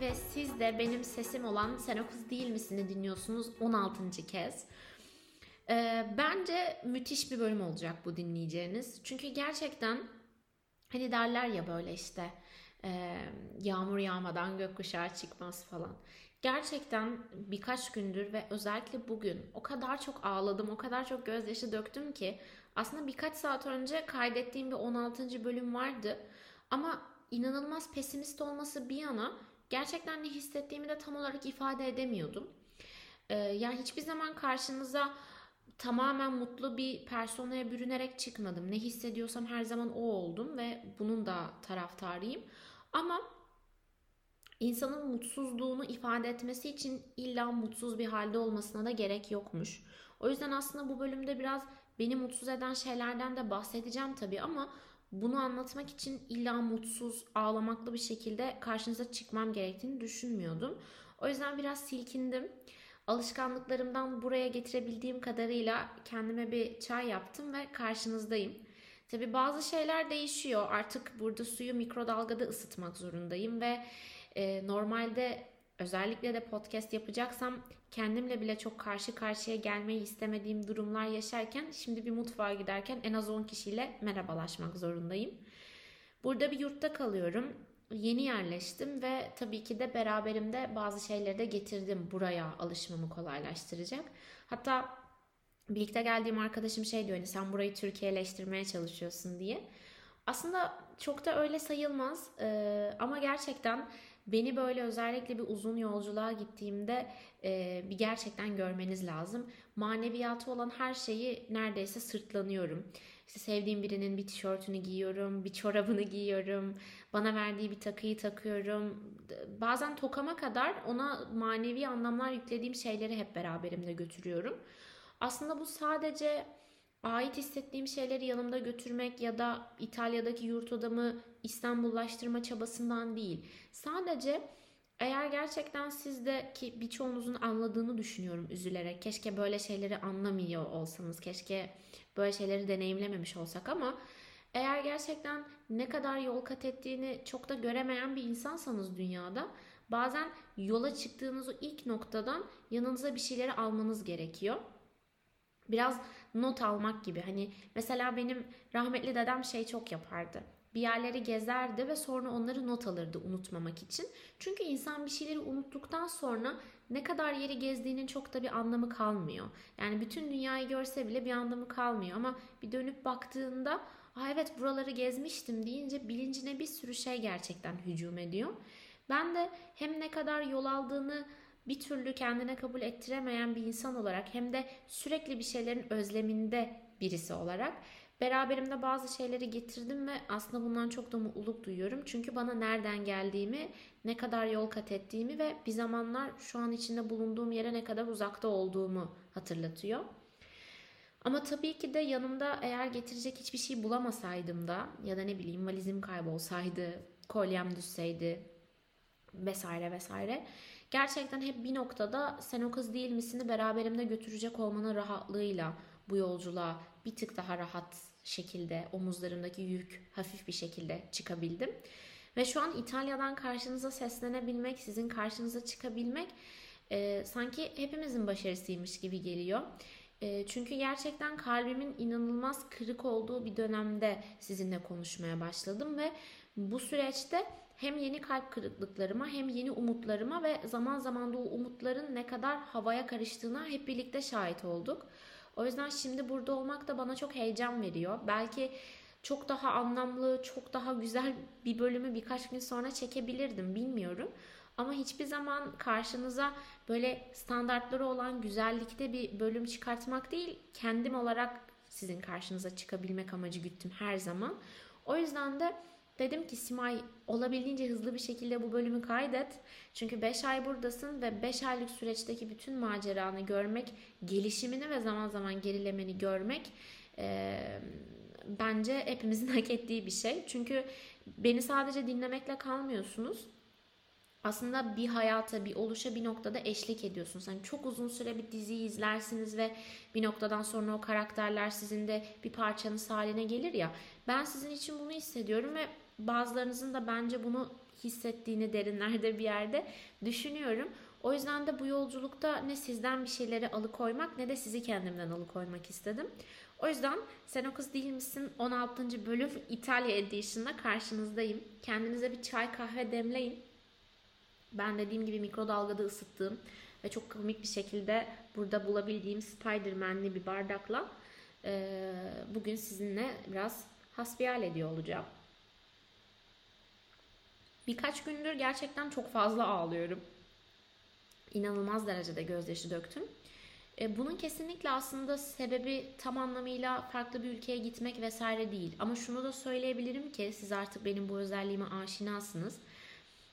ve siz de benim sesim olan Sen o kız değil misin'i dinliyorsunuz 16. kez. Ee, bence müthiş bir bölüm olacak bu dinleyeceğiniz. Çünkü gerçekten hani derler ya böyle işte e, yağmur yağmadan gökkuşağı çıkmaz falan. Gerçekten birkaç gündür ve özellikle bugün o kadar çok ağladım, o kadar çok gözyaşı döktüm ki aslında birkaç saat önce kaydettiğim bir 16. bölüm vardı. Ama inanılmaz pesimist olması bir yana gerçekten ne hissettiğimi de tam olarak ifade edemiyordum. Ee, yani hiçbir zaman karşınıza tamamen mutlu bir personaya bürünerek çıkmadım. Ne hissediyorsam her zaman o oldum ve bunun da taraftarıyım. Ama insanın mutsuzluğunu ifade etmesi için illa mutsuz bir halde olmasına da gerek yokmuş. O yüzden aslında bu bölümde biraz beni mutsuz eden şeylerden de bahsedeceğim tabii ama bunu anlatmak için illa mutsuz, ağlamaklı bir şekilde karşınıza çıkmam gerektiğini düşünmüyordum. O yüzden biraz silkindim. Alışkanlıklarımdan buraya getirebildiğim kadarıyla kendime bir çay yaptım ve karşınızdayım. Tabi bazı şeyler değişiyor. Artık burada suyu mikrodalgada ısıtmak zorundayım ve e, normalde özellikle de podcast yapacaksam kendimle bile çok karşı karşıya gelmeyi istemediğim durumlar yaşarken şimdi bir mutfağa giderken en az 10 kişiyle merhabalaşmak zorundayım. Burada bir yurtta kalıyorum. Yeni yerleştim ve tabii ki de beraberimde bazı şeyleri de getirdim buraya alışmamı kolaylaştıracak. Hatta birlikte geldiğim arkadaşım şey diyor hani sen burayı Türkiye'leştirmeye çalışıyorsun diye. Aslında çok da öyle sayılmaz ee, ama gerçekten Beni böyle özellikle bir uzun yolculuğa gittiğimde e, bir gerçekten görmeniz lazım. Maneviyatı olan her şeyi neredeyse sırtlanıyorum. İşte sevdiğim birinin bir tişörtünü giyiyorum, bir çorabını giyiyorum, bana verdiği bir takıyı takıyorum. Bazen tokama kadar ona manevi anlamlar yüklediğim şeyleri hep beraberimde götürüyorum. Aslında bu sadece ait hissettiğim şeyleri yanımda götürmek ya da İtalya'daki yurt odamı İstanbullaştırma çabasından değil. Sadece eğer gerçekten siz de ki birçoğunuzun anladığını düşünüyorum üzülerek. Keşke böyle şeyleri anlamıyor olsanız. Keşke böyle şeyleri deneyimlememiş olsak ama eğer gerçekten ne kadar yol kat ettiğini çok da göremeyen bir insansanız dünyada bazen yola çıktığınız o ilk noktadan yanınıza bir şeyleri almanız gerekiyor. Biraz not almak gibi. Hani mesela benim rahmetli dedem şey çok yapardı. Bir yerleri gezerdi ve sonra onları not alırdı unutmamak için. Çünkü insan bir şeyleri unuttuktan sonra ne kadar yeri gezdiğinin çok da bir anlamı kalmıyor. Yani bütün dünyayı görse bile bir anlamı kalmıyor ama bir dönüp baktığında Aa evet buraları gezmiştim deyince bilincine bir sürü şey gerçekten hücum ediyor. Ben de hem ne kadar yol aldığını bir türlü kendine kabul ettiremeyen bir insan olarak hem de sürekli bir şeylerin özleminde birisi olarak beraberimde bazı şeyleri getirdim ve aslında bundan çok da mutluluk duyuyorum. Çünkü bana nereden geldiğimi, ne kadar yol kat ettiğimi ve bir zamanlar şu an içinde bulunduğum yere ne kadar uzakta olduğumu hatırlatıyor. Ama tabii ki de yanımda eğer getirecek hiçbir şey bulamasaydım da ya da ne bileyim valizim kaybolsaydı, kolyem düşseydi vesaire vesaire Gerçekten hep bir noktada sen o kız değil misini beraberimde götürecek olmanın rahatlığıyla bu yolculuğa bir tık daha rahat şekilde omuzlarımdaki yük hafif bir şekilde çıkabildim. Ve şu an İtalya'dan karşınıza seslenebilmek, sizin karşınıza çıkabilmek e, sanki hepimizin başarısıymış gibi geliyor. E, çünkü gerçekten kalbimin inanılmaz kırık olduğu bir dönemde sizinle konuşmaya başladım ve bu süreçte hem yeni kalp kırıklıklarıma hem yeni umutlarıma ve zaman zaman da o umutların ne kadar havaya karıştığına hep birlikte şahit olduk. O yüzden şimdi burada olmak da bana çok heyecan veriyor. Belki çok daha anlamlı, çok daha güzel bir bölümü birkaç gün sonra çekebilirdim bilmiyorum. Ama hiçbir zaman karşınıza böyle standartları olan güzellikte bir bölüm çıkartmak değil, kendim olarak sizin karşınıza çıkabilmek amacı güttüm her zaman. O yüzden de Dedim ki Simay olabildiğince hızlı bir şekilde bu bölümü kaydet. Çünkü 5 ay buradasın ve 5 aylık süreçteki bütün maceranı görmek, gelişimini ve zaman zaman gerilemeni görmek e, bence hepimizin hak ettiği bir şey. Çünkü beni sadece dinlemekle kalmıyorsunuz aslında bir hayata, bir oluşa bir noktada eşlik ediyorsunuz. Hani çok uzun süre bir diziyi izlersiniz ve bir noktadan sonra o karakterler sizin de bir parçanız haline gelir ya. Ben sizin için bunu hissediyorum ve bazılarınızın da bence bunu hissettiğini derinlerde bir yerde düşünüyorum. O yüzden de bu yolculukta ne sizden bir şeyleri alıkoymak ne de sizi kendimden alıkoymak istedim. O yüzden Sen o kız değil misin 16. bölüm İtalya Edition'da karşınızdayım. Kendinize bir çay kahve demleyin. Ben dediğim gibi mikrodalgada ısıttığım ve çok komik bir şekilde burada bulabildiğim Spider-Man'li bir bardakla bugün sizinle biraz hasbihal ediyor olacağım. Birkaç gündür gerçekten çok fazla ağlıyorum. İnanılmaz derecede gözyaşı döktüm. E, bunun kesinlikle aslında sebebi tam anlamıyla farklı bir ülkeye gitmek vesaire değil. Ama şunu da söyleyebilirim ki siz artık benim bu özelliğime aşinasınız.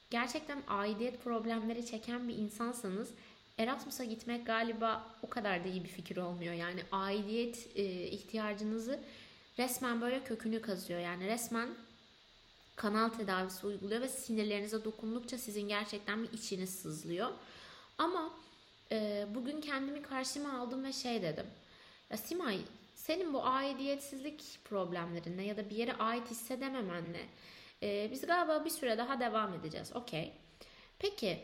Gerçekten aidiyet problemleri çeken bir insansanız Erasmus'a gitmek galiba o kadar da iyi bir fikir olmuyor. Yani aidiyet e, ihtiyacınızı resmen böyle kökünü kazıyor. Yani resmen kanal tedavisi uyguluyor ve sinirlerinize dokundukça sizin gerçekten bir içiniz sızlıyor. Ama e, bugün kendimi karşıma aldım ve şey dedim. Ya Simay senin bu aidiyetsizlik problemlerinde ya da bir yere ait hissedememenle e, biz galiba bir süre daha devam edeceğiz. Okey. Peki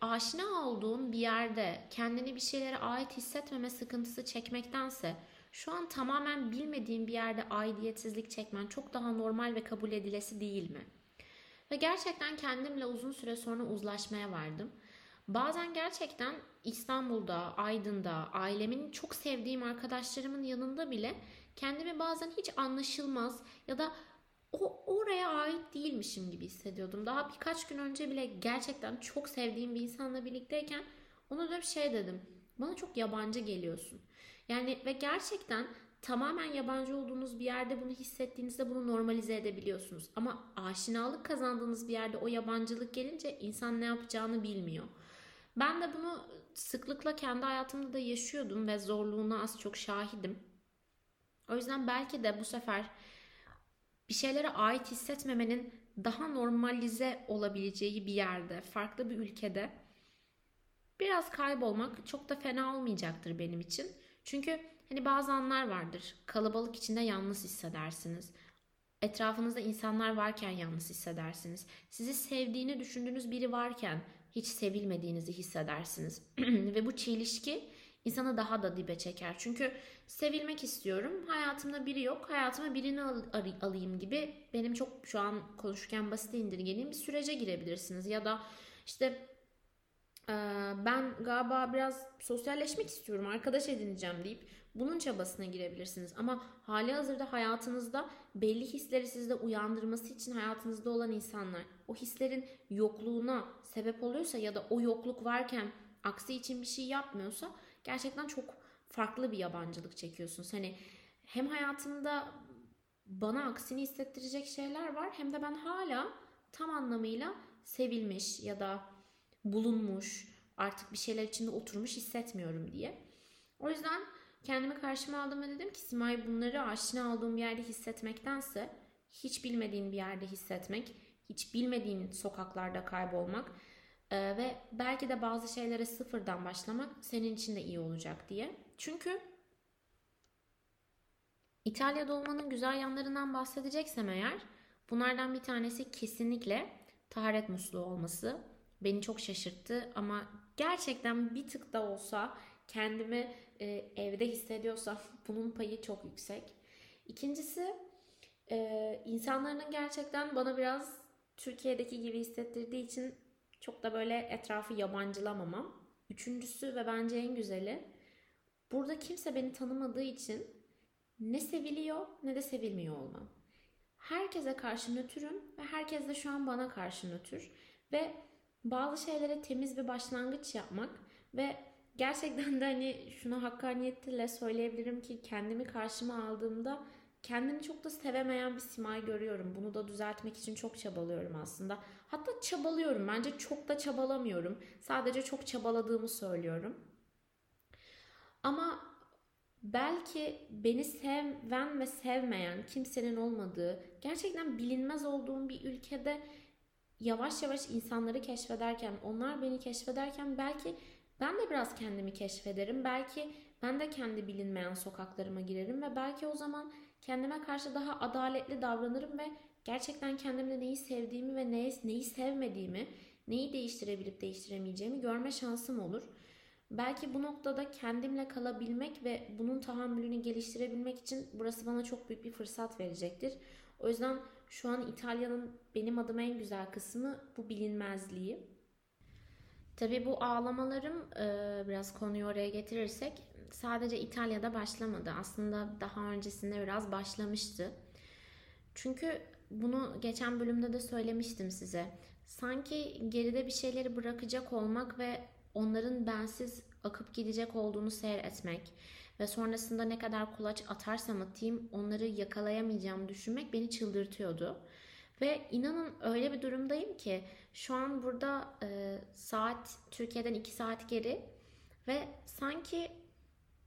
aşina olduğun bir yerde kendini bir şeylere ait hissetmeme sıkıntısı çekmektense şu an tamamen bilmediğin bir yerde aidiyetsizlik çekmen çok daha normal ve kabul edilesi değil mi? Ve gerçekten kendimle uzun süre sonra uzlaşmaya vardım. Bazen gerçekten İstanbul'da, Aydın'da, ailemin çok sevdiğim arkadaşlarımın yanında bile kendimi bazen hiç anlaşılmaz ya da o oraya ait değilmişim gibi hissediyordum. Daha birkaç gün önce bile gerçekten çok sevdiğim bir insanla birlikteyken ona bir şey dedim. Bana çok yabancı geliyorsun. Yani ve gerçekten tamamen yabancı olduğunuz bir yerde bunu hissettiğinizde bunu normalize edebiliyorsunuz. Ama aşinalık kazandığınız bir yerde o yabancılık gelince insan ne yapacağını bilmiyor. Ben de bunu sıklıkla kendi hayatımda da yaşıyordum ve zorluğuna az çok şahidim. O yüzden belki de bu sefer bir şeylere ait hissetmemenin daha normalize olabileceği bir yerde, farklı bir ülkede biraz kaybolmak çok da fena olmayacaktır benim için. Çünkü hani bazı anlar vardır. Kalabalık içinde yalnız hissedersiniz. Etrafınızda insanlar varken yalnız hissedersiniz. Sizi sevdiğini düşündüğünüz biri varken hiç sevilmediğinizi hissedersiniz. Ve bu çelişki insanı daha da dibe çeker. Çünkü sevilmek istiyorum. Hayatımda biri yok. Hayatıma birini al- alayım gibi benim çok şu an konuşurken basit indirgediğim bir sürece girebilirsiniz. Ya da işte ben galiba biraz sosyalleşmek istiyorum, arkadaş edineceğim deyip bunun çabasına girebilirsiniz. Ama hali hazırda hayatınızda belli hisleri sizde uyandırması için hayatınızda olan insanlar o hislerin yokluğuna sebep oluyorsa ya da o yokluk varken aksi için bir şey yapmıyorsa gerçekten çok farklı bir yabancılık çekiyorsunuz. Hani hem hayatımda bana aksini hissettirecek şeyler var hem de ben hala tam anlamıyla sevilmiş ya da bulunmuş, artık bir şeyler içinde oturmuş hissetmiyorum diye. O yüzden kendimi karşıma aldım ve dedim ki Simay bunları aşina olduğum bir yerde hissetmektense hiç bilmediğin bir yerde hissetmek, hiç bilmediğin sokaklarda kaybolmak e, ve belki de bazı şeylere sıfırdan başlamak senin için de iyi olacak diye. Çünkü İtalya'da olmanın güzel yanlarından bahsedeceksem eğer bunlardan bir tanesi kesinlikle taharet musluğu olması. Beni çok şaşırttı ama gerçekten bir tık da olsa kendimi e, evde hissediyorsam bunun payı çok yüksek. İkincisi e, insanların gerçekten bana biraz Türkiye'deki gibi hissettirdiği için çok da böyle etrafı yabancılamamam. Üçüncüsü ve bence en güzeli burada kimse beni tanımadığı için ne seviliyor ne de sevilmiyor olmam. Herkese karşı nötrüm ve herkes de şu an bana karşı nötr. Ve bazı şeylere temiz bir başlangıç yapmak ve gerçekten de hani şunu hakkaniyetle söyleyebilirim ki kendimi karşıma aldığımda kendimi çok da sevemeyen bir simay görüyorum. Bunu da düzeltmek için çok çabalıyorum aslında. Hatta çabalıyorum. Bence çok da çabalamıyorum. Sadece çok çabaladığımı söylüyorum. Ama belki beni seven ve sevmeyen kimsenin olmadığı, gerçekten bilinmez olduğum bir ülkede yavaş yavaş insanları keşfederken, onlar beni keşfederken belki ben de biraz kendimi keşfederim. Belki ben de kendi bilinmeyen sokaklarıma girerim ve belki o zaman kendime karşı daha adaletli davranırım ve gerçekten kendimde neyi sevdiğimi ve neyi, neyi sevmediğimi, neyi değiştirebilip değiştiremeyeceğimi görme şansım olur. Belki bu noktada kendimle kalabilmek ve bunun tahammülünü geliştirebilmek için burası bana çok büyük bir fırsat verecektir. O yüzden şu an İtalya'nın benim adıma en güzel kısmı bu bilinmezliği. Tabii bu ağlamalarım biraz konuyu oraya getirirsek sadece İtalya'da başlamadı. Aslında daha öncesinde biraz başlamıştı. Çünkü bunu geçen bölümde de söylemiştim size. Sanki geride bir şeyleri bırakacak olmak ve onların bensiz akıp gidecek olduğunu seyretmek ve sonrasında ne kadar kulaç atarsam atayım onları yakalayamayacağımı düşünmek beni çıldırtıyordu. Ve inanın öyle bir durumdayım ki şu an burada e, saat Türkiye'den 2 saat geri ve sanki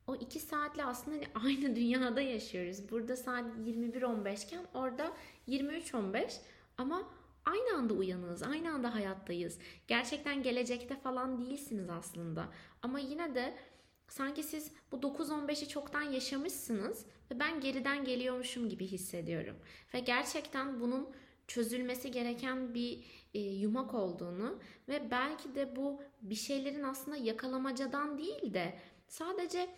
o 2 saatle aslında hani aynı dünyada yaşıyoruz. Burada saat 21.15 iken orada 23.15 ama aynı anda uyanığız, aynı anda hayattayız. Gerçekten gelecekte falan değilsiniz aslında. Ama yine de sanki siz bu 9-15'i çoktan yaşamışsınız ve ben geriden geliyormuşum gibi hissediyorum. Ve gerçekten bunun çözülmesi gereken bir e, yumak olduğunu ve belki de bu bir şeylerin aslında yakalamacadan değil de sadece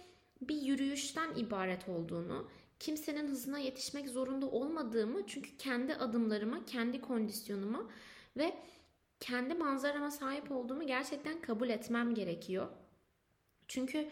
bir yürüyüşten ibaret olduğunu, kimsenin hızına yetişmek zorunda olmadığımı çünkü kendi adımlarıma, kendi kondisyonuma ve kendi manzarama sahip olduğumu gerçekten kabul etmem gerekiyor. Çünkü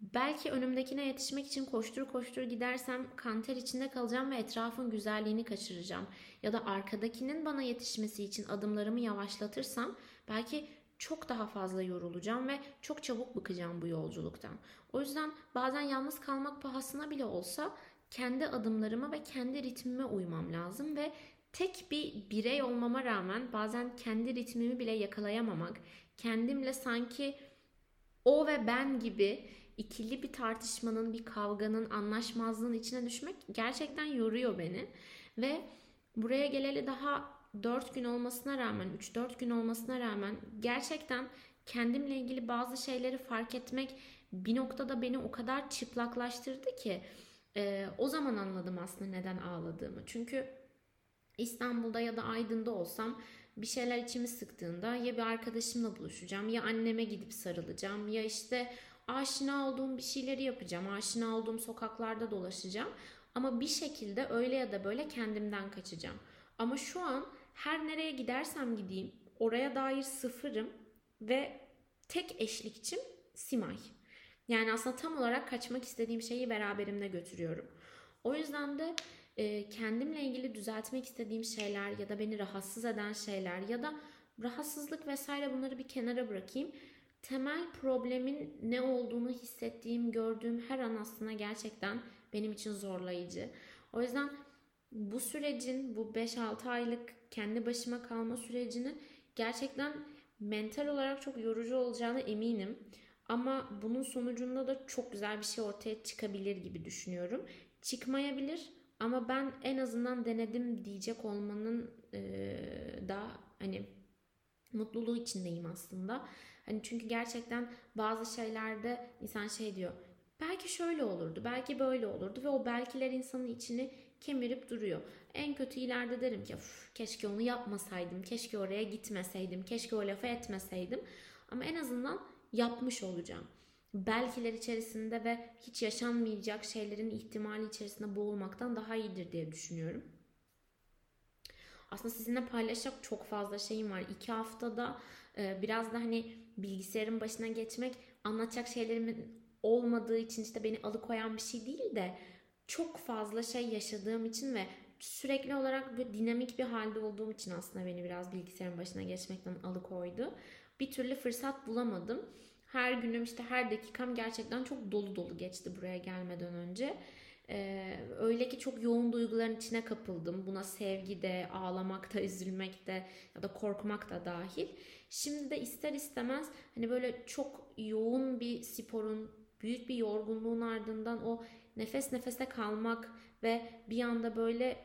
belki önümdekine yetişmek için koştur koştur gidersem kanter içinde kalacağım ve etrafın güzelliğini kaçıracağım. Ya da arkadakinin bana yetişmesi için adımlarımı yavaşlatırsam belki çok daha fazla yorulacağım ve çok çabuk bıkacağım bu yolculuktan. O yüzden bazen yalnız kalmak pahasına bile olsa kendi adımlarıma ve kendi ritmime uymam lazım ve tek bir birey olmama rağmen bazen kendi ritmimi bile yakalayamamak, kendimle sanki o ve ben gibi ikili bir tartışmanın, bir kavganın, anlaşmazlığın içine düşmek gerçekten yoruyor beni. Ve buraya geleli daha 4 gün olmasına rağmen, 3-4 gün olmasına rağmen gerçekten kendimle ilgili bazı şeyleri fark etmek bir noktada beni o kadar çıplaklaştırdı ki e, o zaman anladım aslında neden ağladığımı. Çünkü İstanbul'da ya da Aydın'da olsam bir şeyler içimi sıktığında ya bir arkadaşımla buluşacağım ya anneme gidip sarılacağım ya işte aşina olduğum bir şeyleri yapacağım. Aşina olduğum sokaklarda dolaşacağım. Ama bir şekilde öyle ya da böyle kendimden kaçacağım. Ama şu an her nereye gidersem gideyim oraya dair sıfırım ve tek eşlikçim Simay. Yani aslında tam olarak kaçmak istediğim şeyi beraberimde götürüyorum. O yüzden de e, kendimle ilgili düzeltmek istediğim şeyler ya da beni rahatsız eden şeyler ya da rahatsızlık vesaire bunları bir kenara bırakayım. Temel problemin ne olduğunu hissettiğim, gördüğüm her an aslında gerçekten benim için zorlayıcı. O yüzden bu sürecin, bu 5-6 aylık kendi başıma kalma sürecinin gerçekten mental olarak çok yorucu olacağını eminim. Ama bunun sonucunda da çok güzel bir şey ortaya çıkabilir gibi düşünüyorum. Çıkmayabilir ama ben en azından denedim diyecek olmanın e, da hani mutluluğu içindeyim aslında. Hani çünkü gerçekten bazı şeylerde insan şey diyor. Belki şöyle olurdu, belki böyle olurdu ve o belkiler insanın içini kemirip duruyor. En kötü ileride derim ki keşke onu yapmasaydım, keşke oraya gitmeseydim, keşke o lafı etmeseydim. Ama en azından yapmış olacağım. Belkiler içerisinde ve hiç yaşanmayacak şeylerin ihtimali içerisinde boğulmaktan daha iyidir diye düşünüyorum. Aslında sizinle paylaşacak çok fazla şeyim var. İki haftada e, biraz da hani bilgisayarın başına geçmek anlatacak şeylerimin olmadığı için işte beni alıkoyan bir şey değil de çok fazla şey yaşadığım için ve sürekli olarak bir dinamik bir halde olduğum için aslında beni biraz bilgisayarın başına geçmekten alıkoydu. Bir türlü fırsat bulamadım. Her günüm işte her dakikam gerçekten çok dolu dolu geçti buraya gelmeden önce. Ee, öyle ki çok yoğun duyguların içine kapıldım. Buna sevgi de, ağlamak da, üzülmek de ya da korkmak da dahil. Şimdi de ister istemez hani böyle çok yoğun bir sporun, büyük bir yorgunluğun ardından o nefes nefese kalmak ve bir anda böyle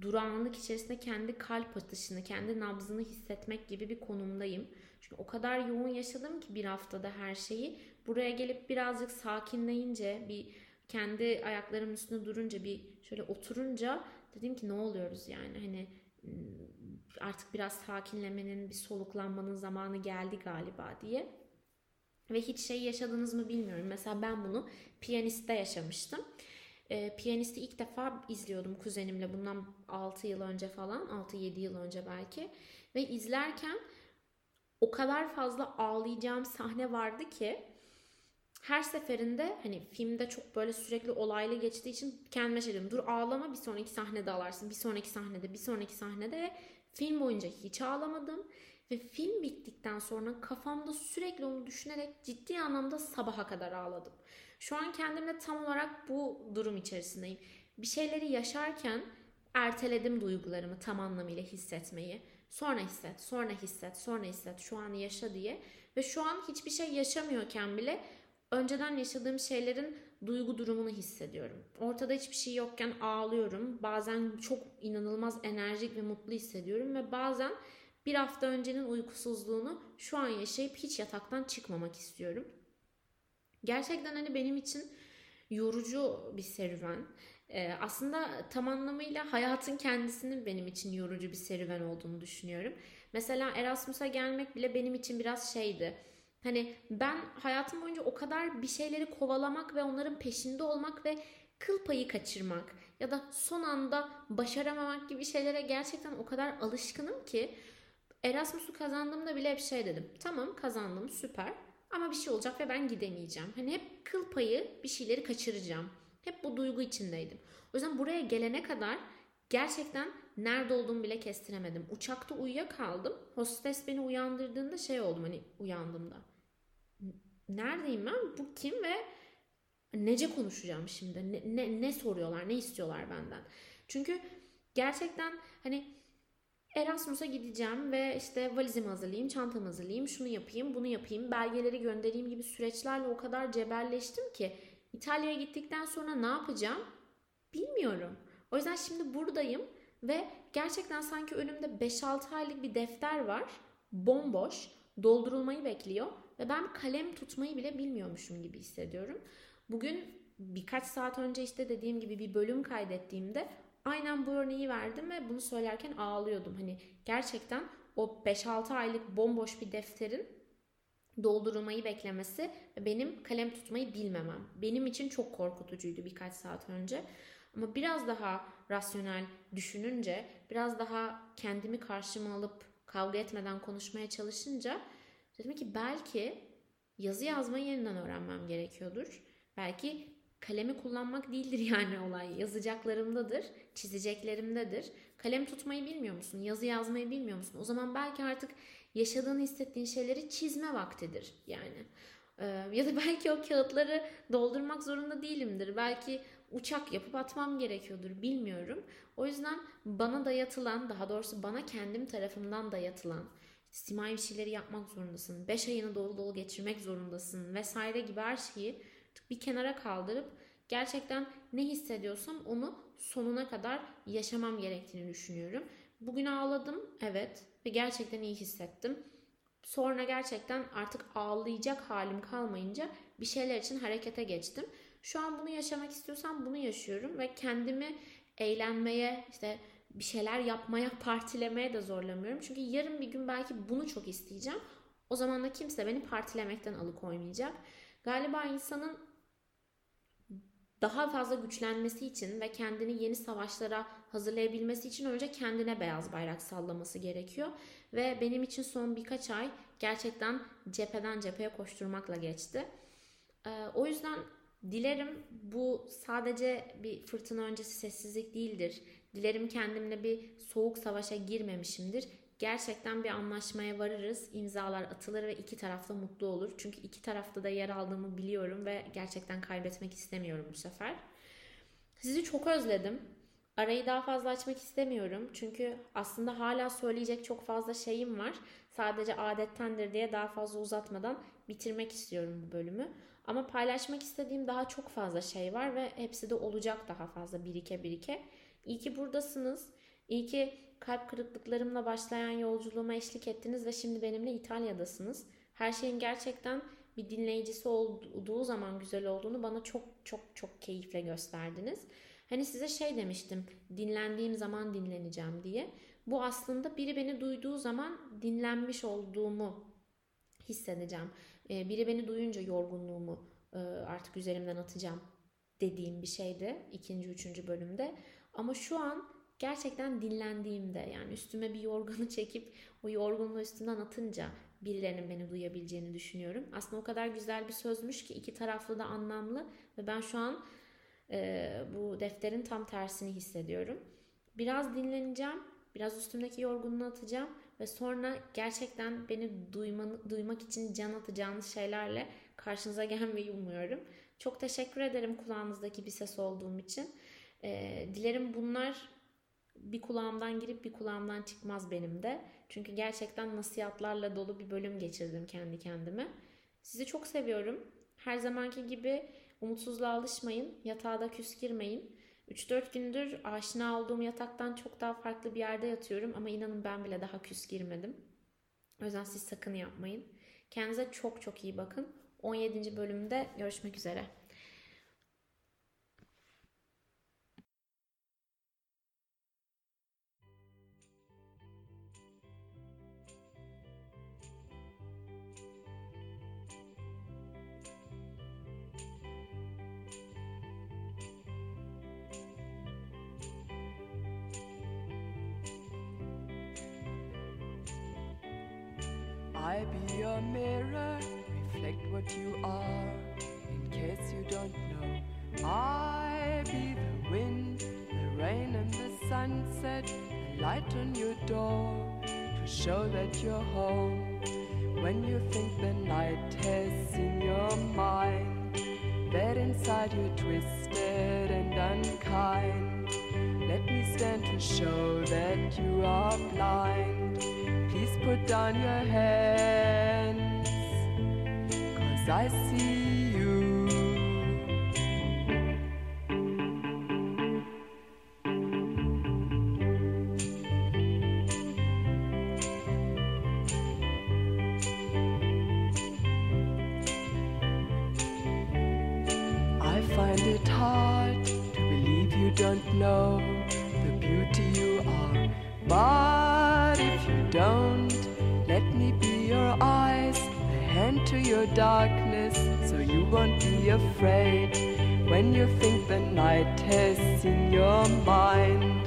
durağanlık içerisinde kendi kalp atışını, kendi nabzını hissetmek gibi bir konumdayım. Çünkü o kadar yoğun yaşadım ki bir haftada her şeyi. Buraya gelip birazcık sakinleyince, bir kendi ayaklarımın üstünde durunca, bir şöyle oturunca Dedim ki ne oluyoruz yani hani artık biraz sakinlemenin, bir soluklanmanın zamanı geldi galiba diye. Ve hiç şey yaşadınız mı bilmiyorum. Mesela ben bunu piyaniste yaşamıştım. E, piyanisti ilk defa izliyordum kuzenimle bundan 6 yıl önce falan. 6-7 yıl önce belki. Ve izlerken o kadar fazla ağlayacağım sahne vardı ki her seferinde hani filmde çok böyle sürekli olaylı geçtiği için kendime şey diyorum. Dur ağlama bir sonraki sahnede ağlarsın. Bir sonraki sahnede, bir sonraki sahnede ve film boyunca hiç ağlamadım. Ve film bittikten sonra kafamda sürekli onu düşünerek ciddi anlamda sabaha kadar ağladım. Şu an kendimle tam olarak bu durum içerisindeyim. Bir şeyleri yaşarken erteledim duygularımı tam anlamıyla hissetmeyi. Sonra hisset, sonra hisset, sonra hisset, şu an yaşa diye. Ve şu an hiçbir şey yaşamıyorken bile önceden yaşadığım şeylerin duygu durumunu hissediyorum. Ortada hiçbir şey yokken ağlıyorum. Bazen çok inanılmaz enerjik ve mutlu hissediyorum ve bazen bir hafta öncenin uykusuzluğunu şu an yaşayıp hiç yataktan çıkmamak istiyorum. Gerçekten hani benim için yorucu bir serüven. Ee, aslında tam anlamıyla hayatın kendisinin benim için yorucu bir serüven olduğunu düşünüyorum. Mesela Erasmus'a gelmek bile benim için biraz şeydi. Hani ben hayatım boyunca o kadar bir şeyleri kovalamak ve onların peşinde olmak ve kıl payı kaçırmak ya da son anda başaramamak gibi şeylere gerçekten o kadar alışkınım ki Erasmus'u kazandığımda bile hep şey dedim. Tamam kazandım süper ama bir şey olacak ve ben gidemeyeceğim. Hani hep kıl payı bir şeyleri kaçıracağım. Hep bu duygu içindeydim. O yüzden buraya gelene kadar gerçekten nerede olduğumu bile kestiremedim. Uçakta uyuyakaldım. Hostes beni uyandırdığında şey oldum hani uyandığımda. Neredeyim ben? Bu kim ve nece konuşacağım şimdi? Ne, ne, ne soruyorlar? Ne istiyorlar benden? Çünkü gerçekten hani Erasmus'a gideceğim ve işte valizimi hazırlayayım, çantamı hazırlayayım, şunu yapayım, bunu yapayım, belgeleri göndereyim gibi süreçlerle o kadar cebelleştim ki İtalya'ya gittikten sonra ne yapacağım bilmiyorum. O yüzden şimdi buradayım ve gerçekten sanki önümde 5-6 aylık bir defter var. Bomboş, doldurulmayı bekliyor ve ben kalem tutmayı bile bilmiyormuşum gibi hissediyorum. Bugün birkaç saat önce işte dediğim gibi bir bölüm kaydettiğimde aynen bu örneği verdim ve bunu söylerken ağlıyordum. Hani gerçekten o 5-6 aylık bomboş bir defterin doldurulmayı beklemesi ve benim kalem tutmayı bilmemem. Benim için çok korkutucuydu birkaç saat önce. Ama biraz daha rasyonel düşününce, biraz daha kendimi karşıma alıp kavga etmeden konuşmaya çalışınca dedim ki belki yazı yazmayı yeniden öğrenmem gerekiyordur. Belki kalemi kullanmak değildir yani olay. Yazacaklarımdadır, çizeceklerimdedir. Kalem tutmayı bilmiyor musun? Yazı yazmayı bilmiyor musun? O zaman belki artık yaşadığın, hissettiğin şeyleri çizme vaktidir yani. Ee, ya da belki o kağıtları doldurmak zorunda değilimdir. Belki uçak yapıp atmam gerekiyordur bilmiyorum. O yüzden bana dayatılan, daha doğrusu bana kendim tarafımdan dayatılan simay bir şeyleri yapmak zorundasın. 5 ayını dolu dolu geçirmek zorundasın vesaire gibi her şeyi bir kenara kaldırıp gerçekten ne hissediyorsam onu sonuna kadar yaşamam gerektiğini düşünüyorum. Bugün ağladım evet ve gerçekten iyi hissettim. Sonra gerçekten artık ağlayacak halim kalmayınca bir şeyler için harekete geçtim. Şu an bunu yaşamak istiyorsam bunu yaşıyorum ve kendimi eğlenmeye, işte bir şeyler yapmaya, partilemeye de zorlamıyorum. Çünkü yarın bir gün belki bunu çok isteyeceğim. O zaman da kimse beni partilemekten alıkoymayacak. Galiba insanın daha fazla güçlenmesi için ve kendini yeni savaşlara hazırlayabilmesi için önce kendine beyaz bayrak sallaması gerekiyor. Ve benim için son birkaç ay gerçekten cepheden cepheye koşturmakla geçti. Ee, o yüzden dilerim bu sadece bir fırtına öncesi sessizlik değildir. Dilerim kendimle bir soğuk savaşa girmemişimdir gerçekten bir anlaşmaya varırız, imzalar atılır ve iki tarafta mutlu olur. Çünkü iki tarafta da yer aldığımı biliyorum ve gerçekten kaybetmek istemiyorum bu sefer. Sizi çok özledim. Arayı daha fazla açmak istemiyorum. Çünkü aslında hala söyleyecek çok fazla şeyim var. Sadece adettendir diye daha fazla uzatmadan bitirmek istiyorum bu bölümü. Ama paylaşmak istediğim daha çok fazla şey var ve hepsi de olacak daha fazla birike birike. İyi ki buradasınız. İyi ki kalp kırıklıklarımla başlayan yolculuğuma eşlik ettiniz ve şimdi benimle İtalya'dasınız. Her şeyin gerçekten bir dinleyicisi olduğu zaman güzel olduğunu bana çok çok çok keyifle gösterdiniz. Hani size şey demiştim dinlendiğim zaman dinleneceğim diye. Bu aslında biri beni duyduğu zaman dinlenmiş olduğumu hissedeceğim. Ee, biri beni duyunca yorgunluğumu e, artık üzerimden atacağım dediğim bir şeydi ikinci, üçüncü bölümde. Ama şu an gerçekten dinlendiğimde yani üstüme bir yorganı çekip o yorgunluğu üstünden atınca birilerinin beni duyabileceğini düşünüyorum. Aslında o kadar güzel bir sözmüş ki iki taraflı da anlamlı ve ben şu an e, bu defterin tam tersini hissediyorum. Biraz dinleneceğim, biraz üstümdeki yorgunluğu atacağım ve sonra gerçekten beni duyman, duymak için can atacağınız şeylerle karşınıza gelmeyi umuyorum. Çok teşekkür ederim kulağınızdaki bir ses olduğum için. E, dilerim bunlar bir kulağımdan girip bir kulağımdan çıkmaz benim de. Çünkü gerçekten nasihatlarla dolu bir bölüm geçirdim kendi kendime. Sizi çok seviyorum. Her zamanki gibi umutsuzluğa alışmayın. Yatağa da küs girmeyin. 3-4 gündür aşina olduğum yataktan çok daha farklı bir yerde yatıyorum ama inanın ben bile daha küs girmedim. O yüzden siz sakın yapmayın. Kendinize çok çok iyi bakın. 17. bölümde görüşmek üzere. Inside you're twisted and unkind. Let me stand to show that you are blind. Please put down your hands, cause I see afraid. When you think the night has seen your mind,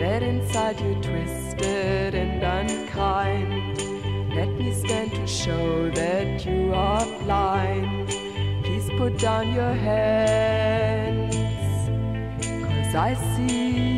that inside you twisted and unkind. Let me stand to show that you are blind. Please put down your hands, cause I see